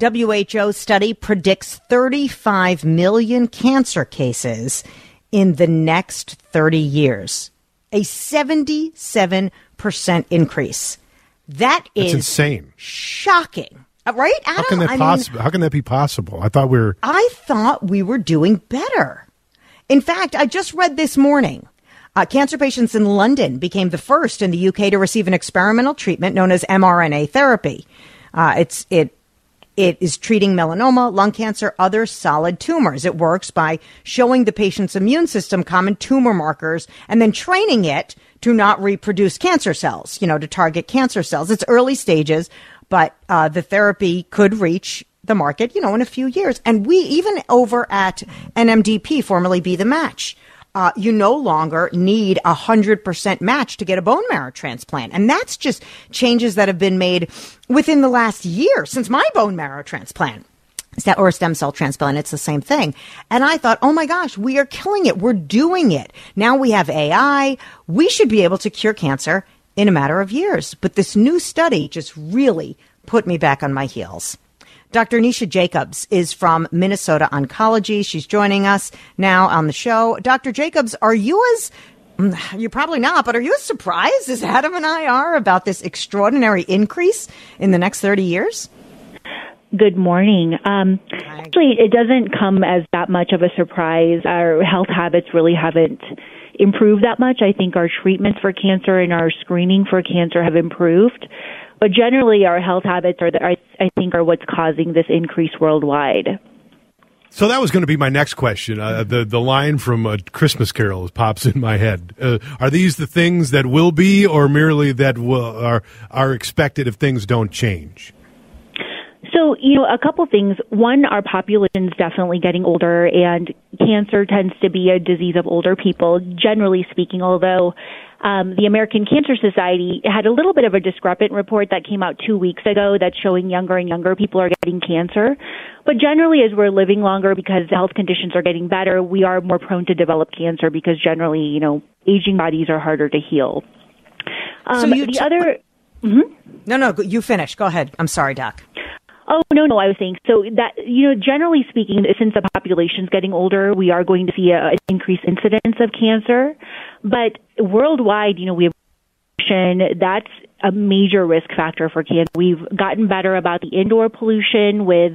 WHO study predicts 35 million cancer cases in the next 30 years, a 77% increase. That is That's insane. shocking. Right, Adam? How can that I mean, possible? How can that be possible? I thought we were. I thought we were doing better. In fact, I just read this morning. Uh, cancer patients in London became the first in the UK to receive an experimental treatment known as mRNA therapy. Uh, it's it it is treating melanoma, lung cancer, other solid tumors. It works by showing the patient's immune system common tumor markers and then training it to not reproduce cancer cells, you know, to target cancer cells. It's early stages, but uh, the therapy could reach the market, you know, in a few years. And we, even over at NMDP, formerly Be the Match, uh, you no longer need a hundred percent match to get a bone marrow transplant. And that's just changes that have been made within the last year since my bone marrow transplant or stem cell transplant. It's the same thing. And I thought, oh my gosh, we are killing it. We're doing it. Now we have AI. We should be able to cure cancer in a matter of years. But this new study just really put me back on my heels. Dr. Nisha Jacobs is from Minnesota Oncology. She's joining us now on the show. Dr. Jacobs, are you as mm, you're probably not, but are you as surprised as Adam and I are about this extraordinary increase in the next 30 years? Good morning. Um, actually, it doesn't come as that much of a surprise. Our health habits really haven't improved that much. I think our treatments for cancer and our screening for cancer have improved. But generally, our health habits are, the, I, I think, are what's causing this increase worldwide. So that was going to be my next question. Uh, the the line from a Christmas Carol pops in my head. Uh, are these the things that will be, or merely that will, are are expected if things don't change? So, you know, a couple things. One, our population's definitely getting older, and cancer tends to be a disease of older people, generally speaking, although um, the American Cancer Society had a little bit of a discrepant report that came out two weeks ago that's showing younger and younger people are getting cancer. But generally, as we're living longer because the health conditions are getting better, we are more prone to develop cancer because generally, you know, aging bodies are harder to heal. Um, you the t- other. No, no, you finish. Go ahead. I'm sorry, Doc. Oh no, no, I was saying so that you know, generally speaking, since the population's getting older, we are going to see a, an increased incidence of cancer. But worldwide, you know, we have pollution. That's a major risk factor for cancer. We've gotten better about the indoor pollution with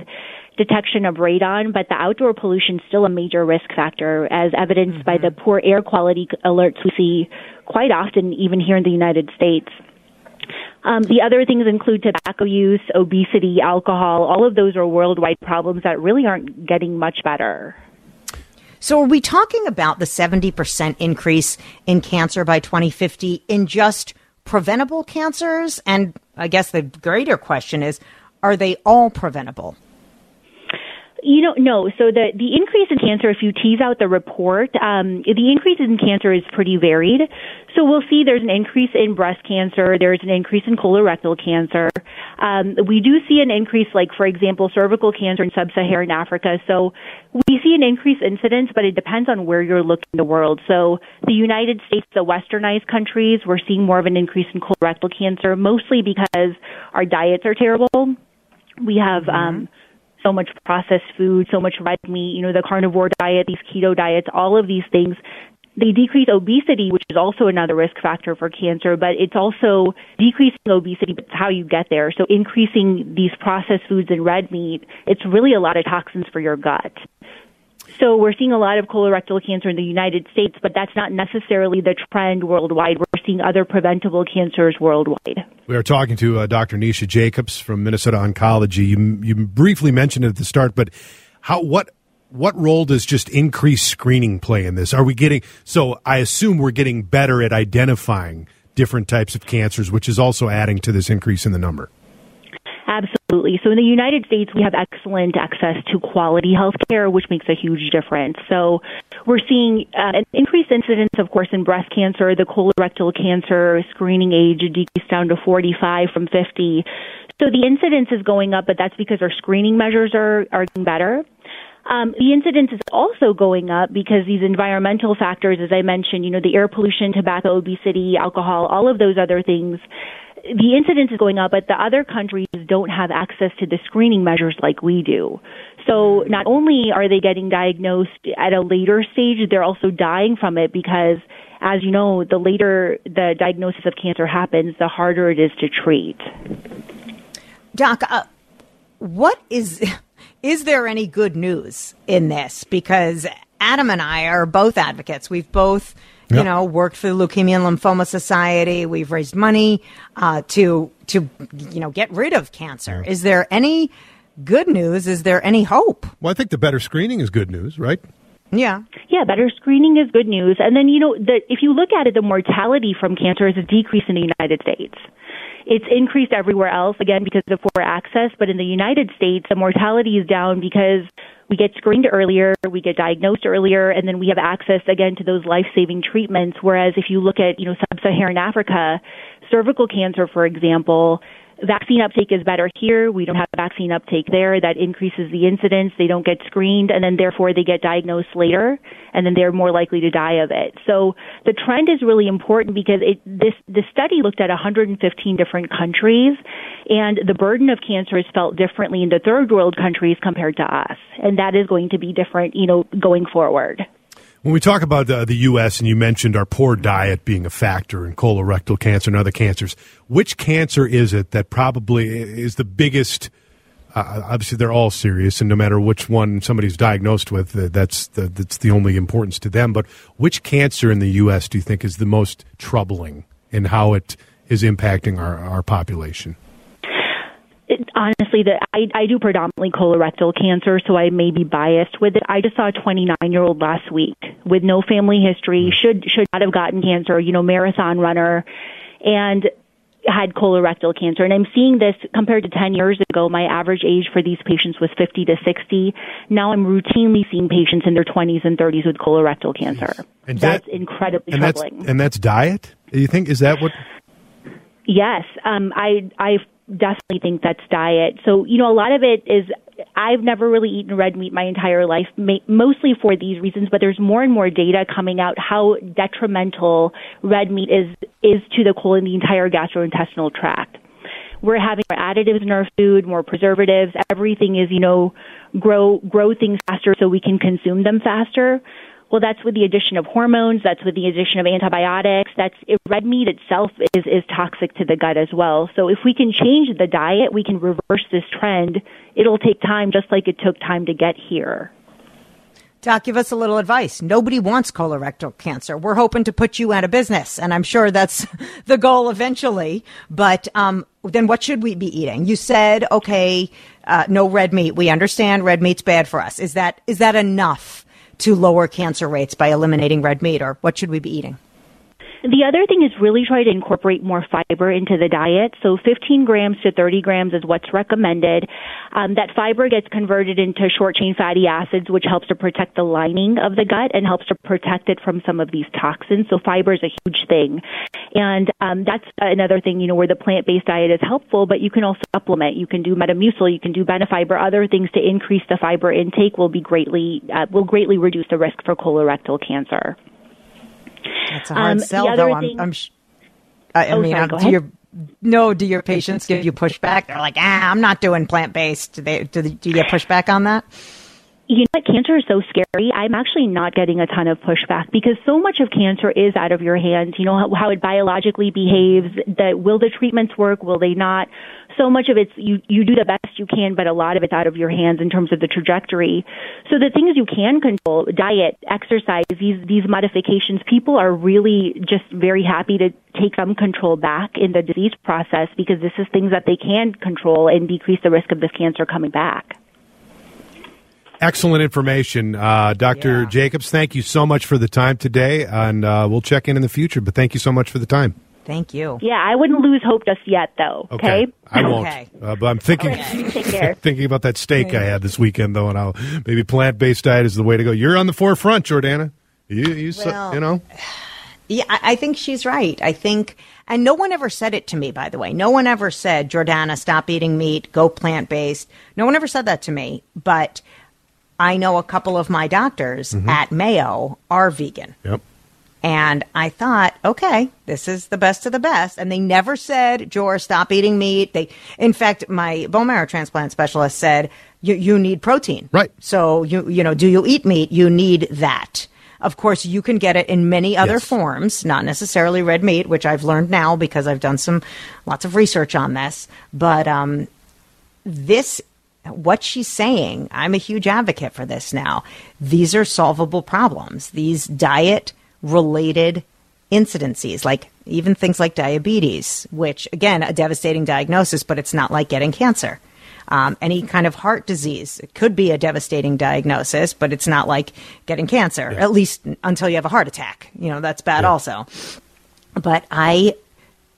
detection of radon, but the outdoor pollution is still a major risk factor, as evidenced by mm-hmm. the poor air quality alerts we see quite often, even here in the United States. Um, the other things include tobacco use, obesity, alcohol. All of those are worldwide problems that really aren't getting much better. So, are we talking about the 70% increase in cancer by 2050 in just preventable cancers? And I guess the greater question is are they all preventable? You know, no. So the the increase in cancer, if you tease out the report, um, the increase in cancer is pretty varied. So we'll see there's an increase in breast cancer, there's an increase in colorectal cancer. Um, we do see an increase, like for example, cervical cancer in sub-Saharan Africa. So we see an increased incidence, but it depends on where you're looking in the world. So the United States, the westernized countries, we're seeing more of an increase in colorectal cancer, mostly because our diets are terrible. We have um, so much processed food, so much red meat, you know, the carnivore diet, these keto diets, all of these things. They decrease obesity, which is also another risk factor for cancer, but it's also decreasing obesity, but it's how you get there. So increasing these processed foods and red meat, it's really a lot of toxins for your gut. So we're seeing a lot of colorectal cancer in the United States, but that's not necessarily the trend worldwide. We're seeing other preventable cancers worldwide. We are talking to uh, Dr. Nisha Jacobs from Minnesota Oncology. You, you briefly mentioned it at the start, but how what what role does just increased screening play in this? Are we getting so? I assume we're getting better at identifying different types of cancers, which is also adding to this increase in the number. Absolutely. So in the United States, we have excellent access to quality health care, which makes a huge difference. So we're seeing uh, an increased incidence, of course, in breast cancer, the colorectal cancer screening age decreased down to 45 from 50. So the incidence is going up, but that's because our screening measures are, are getting better. Um, the incidence is also going up because these environmental factors, as I mentioned, you know, the air pollution, tobacco, obesity, alcohol, all of those other things the incidence is going up, but the other countries don't have access to the screening measures like we do. So not only are they getting diagnosed at a later stage, they're also dying from it because, as you know, the later the diagnosis of cancer happens, the harder it is to treat. Doc, uh, what is is there any good news in this? Because Adam and I are both advocates. We've both Yep. you know, worked for the Leukemia and Lymphoma Society. We've raised money uh, to to you know get rid of cancer. Is there any good news? Is there any hope? Well, I think the better screening is good news, right? Yeah. Yeah, better screening is good news. And then, you know, the, if you look at it, the mortality from cancer is a decrease in the United States. It's increased everywhere else, again, because of poor access, but in the United States, the mortality is down because we get screened earlier, we get diagnosed earlier, and then we have access again to those life-saving treatments. Whereas if you look at, you know, sub-Saharan Africa, cervical cancer, for example, vaccine uptake is better here. We don't have vaccine uptake there. That increases the incidence. They don't get screened, and then therefore they get diagnosed later, and then they're more likely to die of it. So the trend is really important because it, this the study looked at 115 different countries, and the burden of cancer is felt differently in the third world countries compared to us, and that is going to be different, you know, going forward. When we talk about uh, the U.S., and you mentioned our poor diet being a factor in colorectal cancer and other cancers, which cancer is it that probably is the biggest? Uh, obviously, they're all serious, and no matter which one somebody's diagnosed with, uh, that's the, that's the only importance to them. But which cancer in the U.S. do you think is the most troubling in how it is impacting our, our population? It, honestly, that I, I do predominantly colorectal cancer, so I may be biased with it. I just saw a 29 year old last week with no family history, hmm. should should not have gotten cancer, you know, marathon runner, and had colorectal cancer. And I'm seeing this compared to 10 years ago. My average age for these patients was 50 to 60. Now I'm routinely seeing patients in their 20s and 30s with colorectal cancer. And that's that, incredibly and troubling. That's, and that's diet. Do you think is that what? Yes, um, I I definitely think that's diet. So, you know, a lot of it is I've never really eaten red meat my entire life, mostly for these reasons, but there's more and more data coming out how detrimental red meat is is to the colon, the entire gastrointestinal tract. We're having more additives in our food, more preservatives. Everything is, you know, grow grow things faster so we can consume them faster. Well, that's with the addition of hormones. That's with the addition of antibiotics. That's red meat itself is is toxic to the gut as well. So if we can change the diet, we can reverse this trend. It'll take time, just like it took time to get here. Doc, give us a little advice. Nobody wants colorectal cancer. We're hoping to put you out of business, and I'm sure that's the goal eventually. But um, then, what should we be eating? You said, okay, uh, no red meat. We understand red meat's bad for us. Is that is that enough? To lower cancer rates by eliminating red meat, or what should we be eating? The other thing is really try to incorporate more fiber into the diet. So 15 grams to 30 grams is what's recommended. Um, that fiber gets converted into short chain fatty acids, which helps to protect the lining of the gut and helps to protect it from some of these toxins. So fiber is a huge thing. And um, that's another thing, you know, where the plant-based diet is helpful, but you can also supplement. You can do Metamucil, you can do Benefiber, other things to increase the fiber intake will be greatly, uh, will greatly reduce the risk for colorectal cancer. That's a hard um, sell, though. Thing, I'm, I'm sh- I, I oh, mean, sorry, do your no, do your patients give you pushback? They're like, ah, I'm not doing plant based. Do, they, do, do you get pushback on that? You know cancer is so scary. I'm actually not getting a ton of pushback because so much of cancer is out of your hands. You know how, how it biologically behaves that will the treatments work? Will they not? So much of it's you you do the best you can but a lot of it's out of your hands in terms of the trajectory. So the things you can control diet exercise these these modifications people are really just very happy to take some control back in the disease process because this is things that they can control and decrease the risk of this cancer coming back Excellent information, uh, Dr. Yeah. Jacobs. Thank you so much for the time today, and uh, we'll check in in the future. But thank you so much for the time. Thank you. Yeah, I wouldn't lose hope just yet, though. Okay, okay? I won't. Okay. Uh, but I'm thinking, thinking about that steak I had this weekend, though, and I'll maybe plant based diet is the way to go. You're on the forefront, Jordana. You, you, well, you know. Yeah, I think she's right. I think, and no one ever said it to me, by the way. No one ever said, Jordana, stop eating meat, go plant based. No one ever said that to me. But I know a couple of my doctors mm-hmm. at Mayo are vegan. Yep. And I thought, okay, this is the best of the best. And they never said, Jor, stop eating meat. They, in fact, my bone marrow transplant specialist said, you, need protein. Right. So you, you know, do you eat meat? You need that. Of course, you can get it in many other Yes. forms, not necessarily red meat, which I've learned now because I've done some lots of research on this. But um, this, what she's saying, I'm a huge advocate for this now. These are solvable problems. These diet related incidences, like even things like diabetes, which again, a devastating diagnosis, but it's not like getting cancer. Um, any kind of heart disease it could be a devastating diagnosis, but it's not like getting cancer, at least until you have a heart attack. You know, that's bad Yeah. also. But I,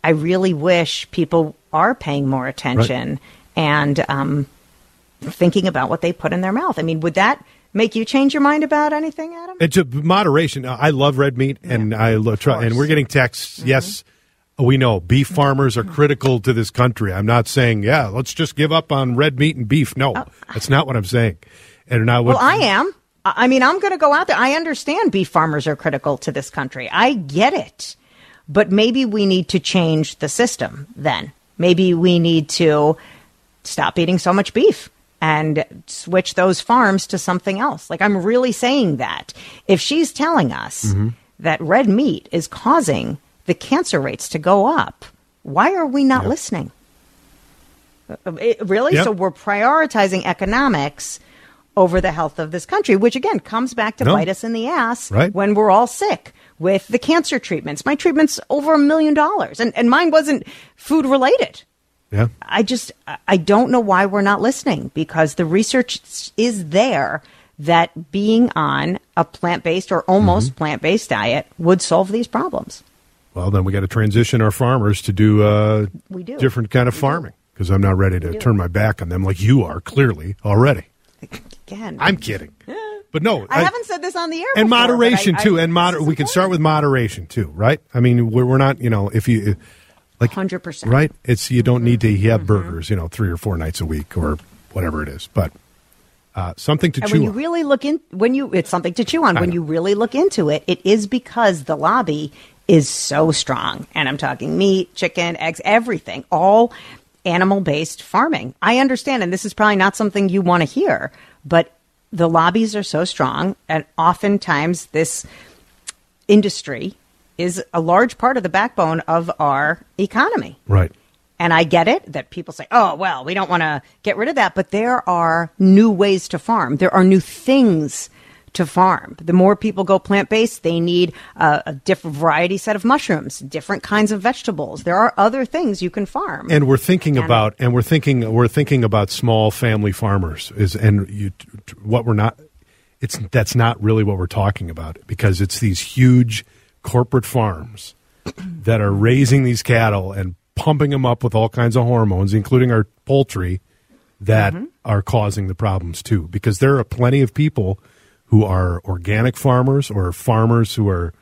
I really wish people are paying more attention and um, thinking about what they put in their mouth. I mean, would that make you change your mind about anything, Adam? It's a moderation. I love red meat, and I lo- try. And we're getting texts. Mm-hmm. Yes, we know beef farmers are critical to this country. I'm not saying yeah, let's just give up on red meat and beef. No, that's not what I'm saying. And now, what, Oh. Well, I am. I I mean, I'm going to go out there. I understand beef farmers are critical to this country. I get it. But maybe we need to change the system then. Maybe we need to stop eating so much beef and switch those farms to something else. Like, I'm really saying that. If she's telling us Mm-hmm. that red meat is causing the cancer rates to go up, why are we not listening? Uh, it- really? Yep. So we're prioritizing economics over the health of this country, which again comes back to No. bite us in the ass Right. when we're all sick with the cancer treatments. My treatment's over a million dollars, and and mine wasn't food related. Yeah, I just I- I don't know why we're not listening because the research is there that being on a plant based or almost Mm-hmm. plant based diet would solve these problems. well, then we got to transition our farmers to do uh, We do. different kind of farming because I'm not ready to turn my back on them like you are clearly already. Again, I'm kidding, but no, I, haven't said this on the air. and before, moderation I- I- too. And moder- we can start with moderation too, right? I mean, we're, we're not, you know, if you like 100%. right? It's you don't need to Mm-hmm. have burgers, you know, three or four nights a week or whatever it is, but uh, something to And chew when you on. really look in, when you it's something to chew on. I When know. you really look into it, it is because the lobby is so strong, and I'm talking meat, chicken, eggs, everything, all animal based farming. I understand, and this is probably not something you want to hear, but the lobbies are so strong, and oftentimes this industry is a large part of the backbone of our economy. right. And I get it that people say, oh, well, we don't want to get rid of that. But there are new ways to farm. There are new things to farm. The more people go plant based, they need a, a different variety set of mushrooms, different kinds of vegetables. There are other things you can farm. And we're thinking about, and we're thinking, we're thinking about small family farmers. Is and you, what we're not, it's that's not really what we're talking about because it's these huge corporate farms that are raising these cattle and pumping them up with all kinds of hormones, including our poultry, that are causing the problems too. Because there are plenty of people who are organic farmers or farmers who are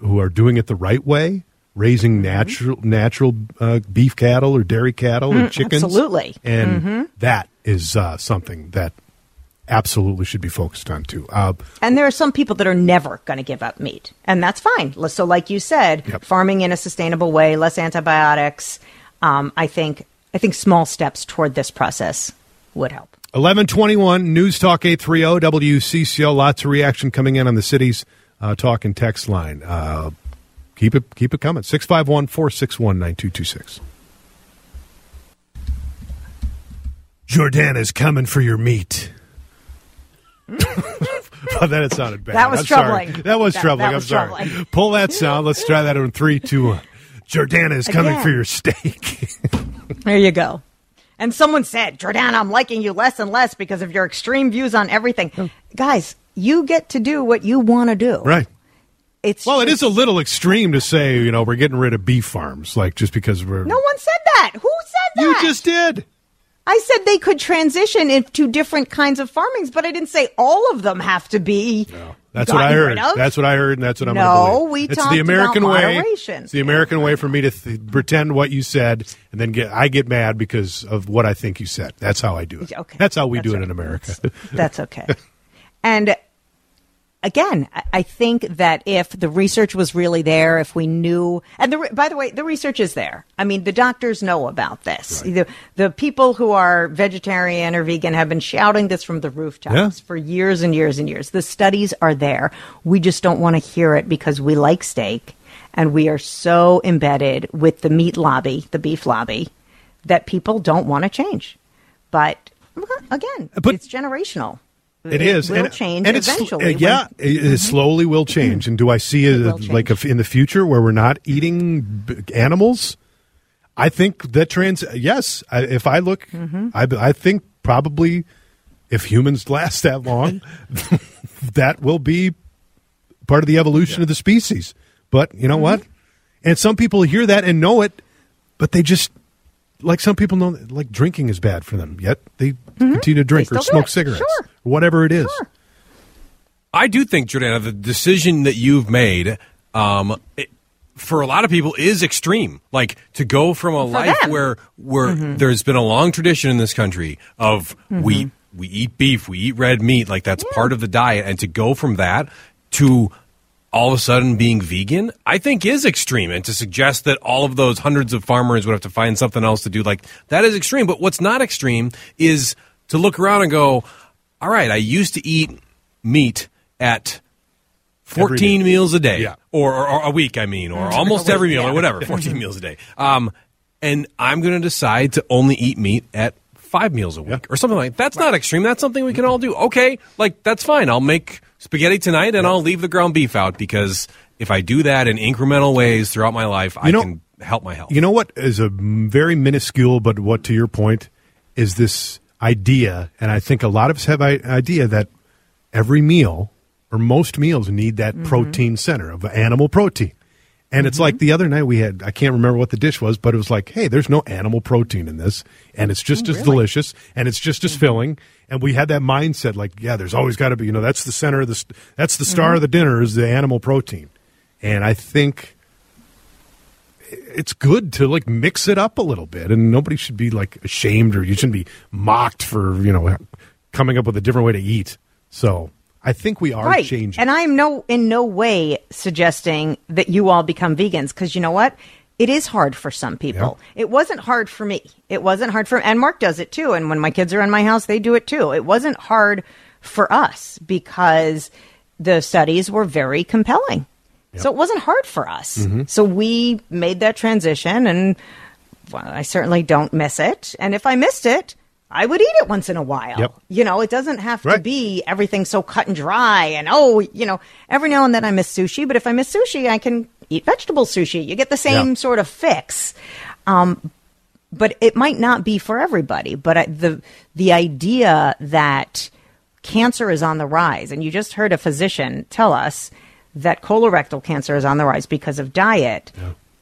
who are doing it the right way, raising natural natural uh, beef cattle or dairy cattle and chickens. absolutely. and that is uh, something that absolutely should be focused on too. Uh, And there are some people that are never going to give up meat, and that's fine. So, like you said, Yep. farming in a sustainable way, less antibiotics. Um, I think I think small steps toward this process would help. Eleven twenty one News Talk eight three zero WCCO. Lots of reaction coming in on the city's uh, talk and text line. Uh, keep it keep it coming. 651 461 9226. Jordana's coming for your meat. Oh, that it sounded bad. That was I'm sorry. troubling. That was That- troubling. that I'm was sorry. troubling. Pull that sound. Let's try that in three, two, one. Jordana is coming Again. for your steak. There you go. And someone said, Jordana, I'm liking you less and less because of your extreme views on everything. Oh. Guys, you get to do what you want to do. right. It's Well, it is a little extreme to say, you know, we're getting rid of beef farms, like just because we're. No one said that. Who said that? you just did. I said they could transition into different kinds of farmings, but I didn't say all of them have to be. That's what I heard. That's what I heard, and that's what I'm No, going to believe. we it's talked the American about way. moderation. It's the American way for me to th- pretend what you said, and then get I get mad because of what I think you said. That's how I do it. Okay. That's how we That's do it in America. That's okay. and again, I- think that if the research was really there, if we knew, and the, by the way, the research is there. I mean, the doctors know about this. The, the people who are vegetarian or vegan have been shouting this from the rooftops Yeah. for years and years and years. The studies are there. We just don't want to hear it because we like steak and we are so embedded with the meat lobby, the beef lobby, that people don't want to change. But again, But- it's generational. It is will and, change and it's, eventually. uh, when- Mm-hmm. yeah, it, it slowly will change. And do I see It it, like if in the future where we're not eating b- animals? I think that trans. Yes, I, if I look, Mm-hmm. I, I think probably if humans last that long, that will be part of the evolution of the species. But you know Mm-hmm. what? And some people hear that and know it, but they just like some people know like drinking is bad for them. Yet they continue to drink Mm-hmm. Or smoke cigarettes, Sure. or whatever it is. I do think, Jordana, the decision that you've made um, it, for a lot of people is extreme. Like to go from a life them. where where there's been a long tradition in this country of we we eat beef, we eat red meat, like that's part of the diet, and to go from that to all of a sudden being vegan, I think is extreme. And to suggest that all of those hundreds of farmers would have to find something else to do, like that is extreme. But what's not extreme is to look around and go, all right, I used to eat meat at 14 meal. meals a day Yeah. or, or, or a week, I mean, or almost every meal or whatever, 14 meals a day. Um, and I'm going to decide to only eat meat at five meals a week or something like That's not extreme. That's something we can all do. Okay, like that's fine. I'll make spaghetti tonight and I'll leave the ground beef out because if I do that in incremental ways throughout my life, I know- can help my health. You know what is a very minuscule, but what to your point is this idea, and I think a lot of us have an idea that every meal or most meals need that Mm-hmm. protein center of animal protein. And it's like the other night we had, I can't remember what the dish was, but it was like, hey, there's no animal protein in this. And it's just Oh, as delicious and it's just Mm-hmm. as filling. And we had that mindset like, yeah, there's always got to be, you know, that's the center of the, that's the Mm-hmm. star of the dinner is the animal protein. And I think it's good to like mix it up a little bit and nobody should be like ashamed or you shouldn't be mocked for you know coming up with a different way to eat so i think we are right. changing And I'm no in no way suggesting that you all become vegans because you know what? It is hard for some people. It wasn't hard for me. It wasn't hard for and Mark does it too. And when my kids are in my house, they do it too. It wasn't hard for us because the studies were very compelling. So it wasn't hard for us. Mm-hmm. So we made that transition and well, I certainly don't miss it. And if I missed it, I would eat it once in a while. Yep. You know, it doesn't have to be everything so cut and dry and oh, you know, every now and then I miss sushi, but if I miss sushi, I can eat vegetable sushi. You get the same Yeah. sort of fix. Um, but it might not be for everybody. But I, the the idea that cancer is on the rise, and you just heard a physician tell us that colorectal cancer is on the rise because of diet.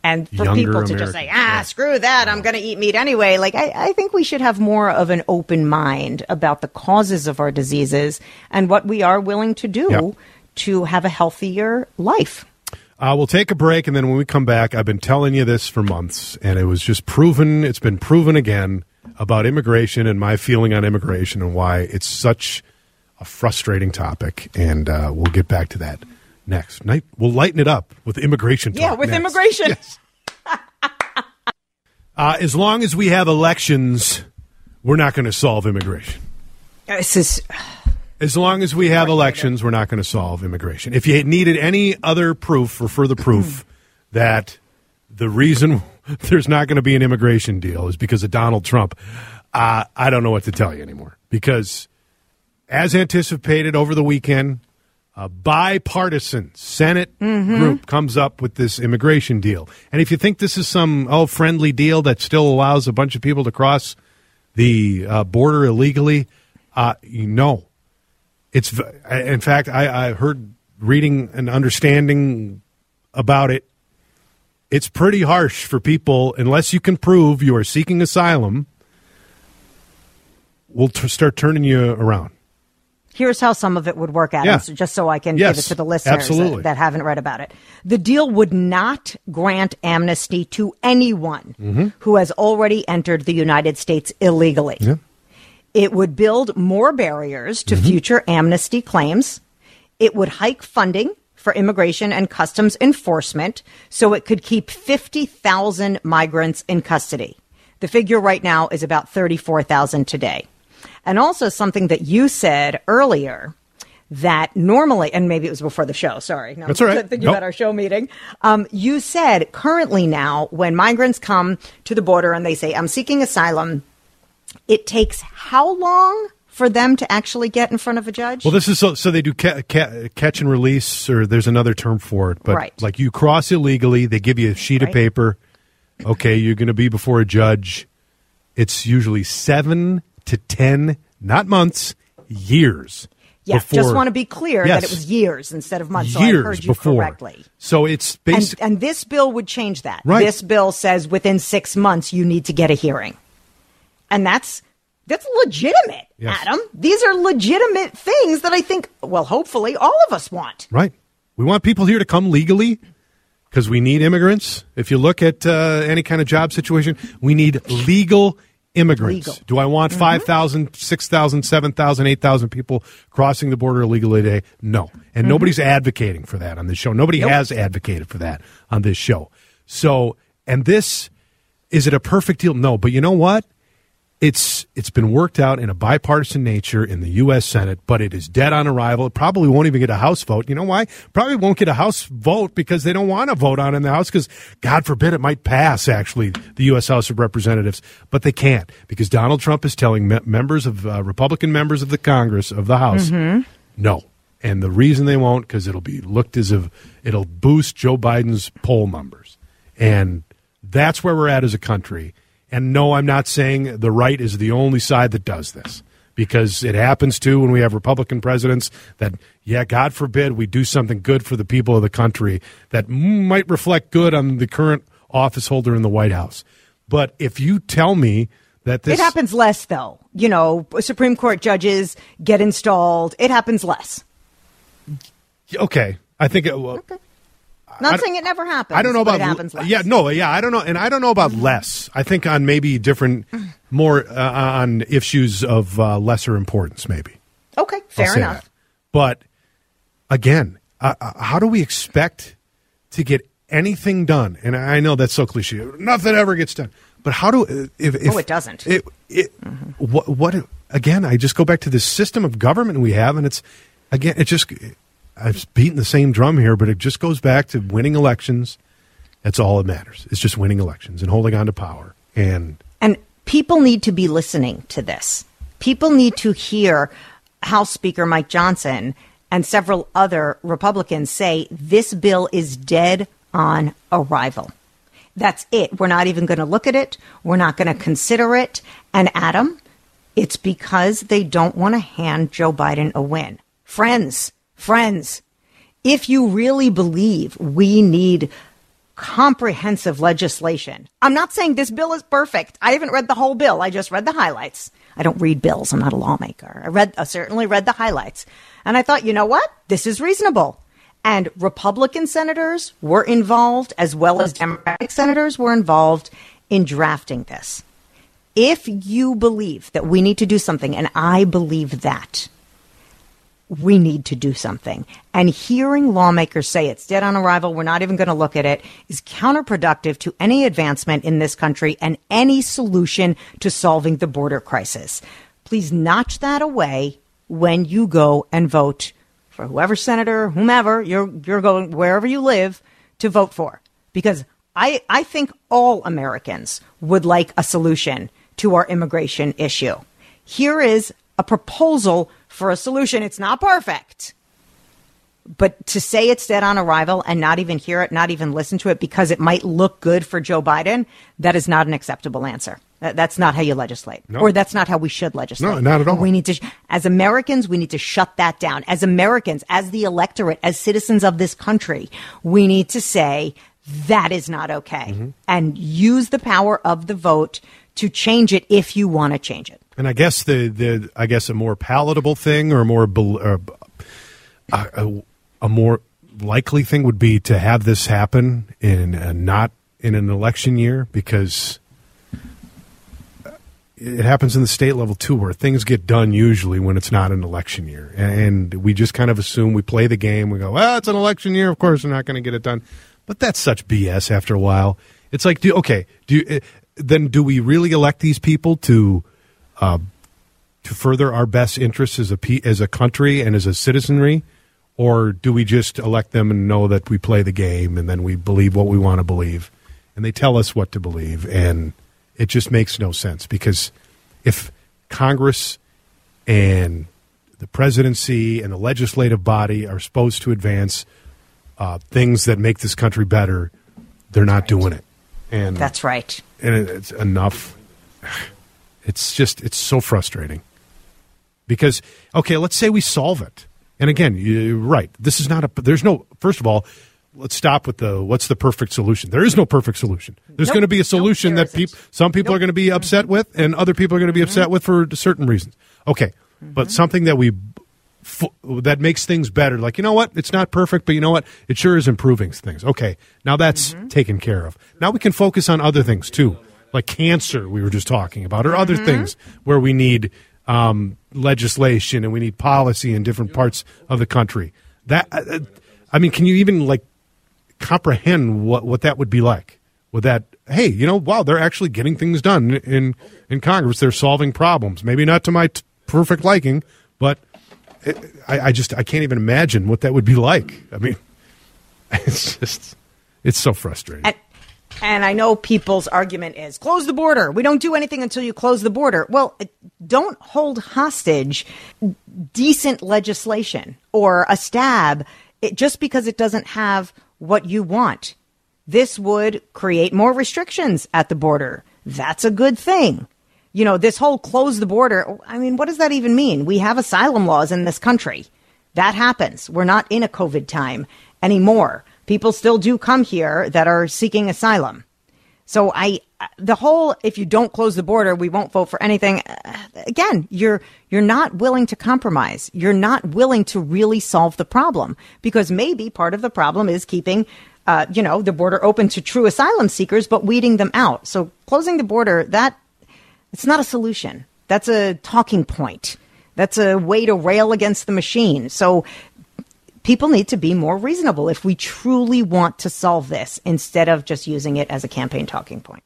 And for Younger people to just say, ah, yeah. screw that, I'm going to eat meat anyway. Like, I, I think we should have more of an open mind about the causes of our diseases and what we are willing to do Yep. to have a healthier life. uh, we'll take a break and then when we come back i've been telling you this for months and it was just proven it's been proven again about immigration and my feeling on immigration and why it's such a frustrating topic and uh, we'll get back to that next night we'll lighten it up with immigration talk Yeah, with next. immigration. Yes. Uh, as long as we have elections, we're not going to solve immigration. This is As long as we have elections, we're not going to solve immigration. If you needed any other proof or further proof that the reason there's not going to be an immigration deal is because of Donald Trump, uh, I don't know what to tell you anymore. Because as anticipated over the weekend, a bipartisan Senate group comes up with this immigration deal. And if you think this is some oh friendly deal that still allows a bunch of people to cross the uh, border illegally, uh, no. It's in fact, I, I heard reading and understanding about it. It's pretty harsh for people unless you can prove you are seeking asylum. We'll t- start turning you around. Here's how some of it would work out, Yeah. so just so I can Yes, give it to the listeners that, that haven't read about it. The deal would not grant amnesty to anyone Mm-hmm. who has already entered the United States illegally. It would build more barriers Mm-hmm. to future amnesty claims. It would hike funding for immigration and customs enforcement so it could keep 50,000 migrants in custody. The figure right now is about 34,000 today. And also something that you said earlier that normally, and maybe it was before the show, sorry. No, That's all right. Thinking Nope. about our show meeting. Um, you said currently now, when migrants come to the border and they say, I'm seeking asylum, it takes how long for them to actually get in front of a judge? Well, this is so, so they do ca- ca- catch and release, or there's another term for it. But Right. like you cross illegally, they give you a sheet Right. of paper. Okay, you're going to be before a judge. It's usually seven to ten, not months, years. yeah, before, just want to be clear Yes. that it was years instead of months. years so I heard you before. correctly. So it's And, basically and this bill would change that. Right. This bill says within six months you need to get a hearing, and that's that's legitimate, Yes. Adam. These are legitimate things that I think, well, hopefully, all of us want. Right. We want people here to come legally because we need immigrants. If you look at uh, any kind of job situation, we need legal immigrants. Legal. Do I want mm-hmm. 5,000, 6,000, 7,000, 8,000 people crossing the border illegally today? No. And mm-hmm. nobody's advocating for that on this show. Nobody has advocated for that on this show. So, and this, is it a perfect deal? No. But you know what? It's it's been worked out in a bipartisan nature in the U.S. Senate, but it is dead on arrival. It probably won't even get a House vote. You know why? Probably won't get a House vote because they don't want to vote on it in the House because, God forbid, it might pass, actually, the U.S. House of Representatives. But they can't because Donald Trump is telling me- members of, uh, Republican members of the Congress, of the House, no. And the reason they won't, because it'll be looked as if it'll boost Joe Biden's poll numbers. And that's where we're at as a country. And no, I'm not saying the right is the only side that does this because it happens too when we have Republican presidents that, yeah, God forbid we do something good for the people of the country that might reflect good on the current office holder in the White House. But if you tell me that this It happens less, though. You know, Supreme Court judges get installed. It happens less. okay, I think it, well, Not I- saying it never happens. I don't know about it happens less. yeah no yeah I don't know and I don't know about less I think on maybe different more uh, on issues of uh, lesser importance maybe Okay, fair enough. that. but again uh, uh, how do we expect to get anything done and I know that's so cliche nothing ever gets done but how do uh, if, if Oh, it doesn't. it, it what what again I just go back to the system of government we have and it's again it just I've beaten the same drum here but it just goes back to winning elections that's all that matters it's just winning elections and holding on to power and And people need to be listening to this. People need to hear House Speaker Mike Johnson and several other Republicans say this bill is dead on arrival. That's it. We're not even going to look at it. We're not going to consider it. And Adam, it's because they don't want to hand Joe Biden a win. Friends, friends, if you really believe we need comprehensive legislation. I'm not saying this bill is perfect. I haven't read the whole bill. I just read the highlights. I don't read bills. I'm not a lawmaker. I read, I certainly read the highlights. And I thought, you know what? This is reasonable. And Republican senators were involved as well as Democratic senators were involved in drafting this. If you believe that we need to do something, and I believe that, we need to do something. And hearing lawmakers say it's dead on arrival, we're not even going to look at it, is counterproductive to any advancement in this country and any solution to solving the border crisis. Please notch that away when you go and vote for whoever senator, whomever you're you're going wherever you live to vote for. Because I I think all Americans would like a solution to our immigration issue. Here is a proposal for a solution. It's not perfect. But to say it's dead on arrival and not even hear it, not even listen to it because it might look good for Joe Biden, that is not an acceptable answer. That's not how you legislate. No. Or that's not how we should legislate. No, not at all. We need to, as Americans, we need to shut that down. As Americans, as the electorate, as citizens of this country, we need to say that is not okay Mm-hmm. and use the power of the vote to change it if you want to change it. And I guess the, the I guess a more palatable thing or a more or a, a, a more likely thing would be to have this happen in uh, not in an election year because uh, it happens in the state level too, where things get done usually when it's not an election year, and we just kind of assume we play the game. We go, well, it's an election year, of course we're not going to get it done. But that's such BS. After a while, it's like, do okay, do you, eh, then do we really elect these people to uh, to further our best interests as a as a country and as a citizenry, or do we just elect them and know that we play the game and then we believe what we want to believe, and they tell us what to believe and it just makes no sense because if Congress and the presidency and the legislative body are supposed to advance uh, things that make this country better, they're not right. doing it. And that's right. And it's enough. It's just it's so frustrating because okay, let's say we solve it. And again, you're right. This is not a. There's no. First of all, let's stop with the what's the perfect solution. There is no perfect solution. There's nope. going to be a solution nope, that people some people nope. are going to be upset mm-hmm. with and other people are going to be upset mm-hmm. with for certain reasons. Okay. Mm-hmm. But something that we that makes things better like you know what it's not perfect but you know what it sure is improving things okay now that's mm-hmm. taken care of now we can focus on other things too like cancer we were just talking about or other mm-hmm. things where we need um, legislation and we need policy in different parts of the country that uh, i mean can you even like comprehend what, what that would be like. With that, hey, you know, wow, they're actually getting things done in in Congress. They're solving problems. Maybe not to my t- perfect liking, but it, I, I just I can't even imagine what that would be like. I mean, it's just it's so frustrating. And, and I know people's argument is close the border. We don't do anything until you close the border. Well, uh, don't hold hostage decent legislation or a stab it, just because it doesn't have what you want. This would create more restrictions at the border. That's a good thing. You know, this whole close the border, I mean, what does that even mean? We have asylum laws in this country. That happens. We're not in a COVID time anymore. People still do come here that are seeking asylum. So I, the whole, if you don't close the border, we won't vote for anything. Again, you're, you're not willing to compromise. You're not willing to really solve the problem because maybe part of the problem is keeping, uh, you know, the border open to true asylum seekers, but weeding them out. So closing the border, that, it's not a solution. That's a talking point. That's a way to rail against the machine. So people need to be more reasonable if we truly want to solve this instead of just using it as a campaign talking point.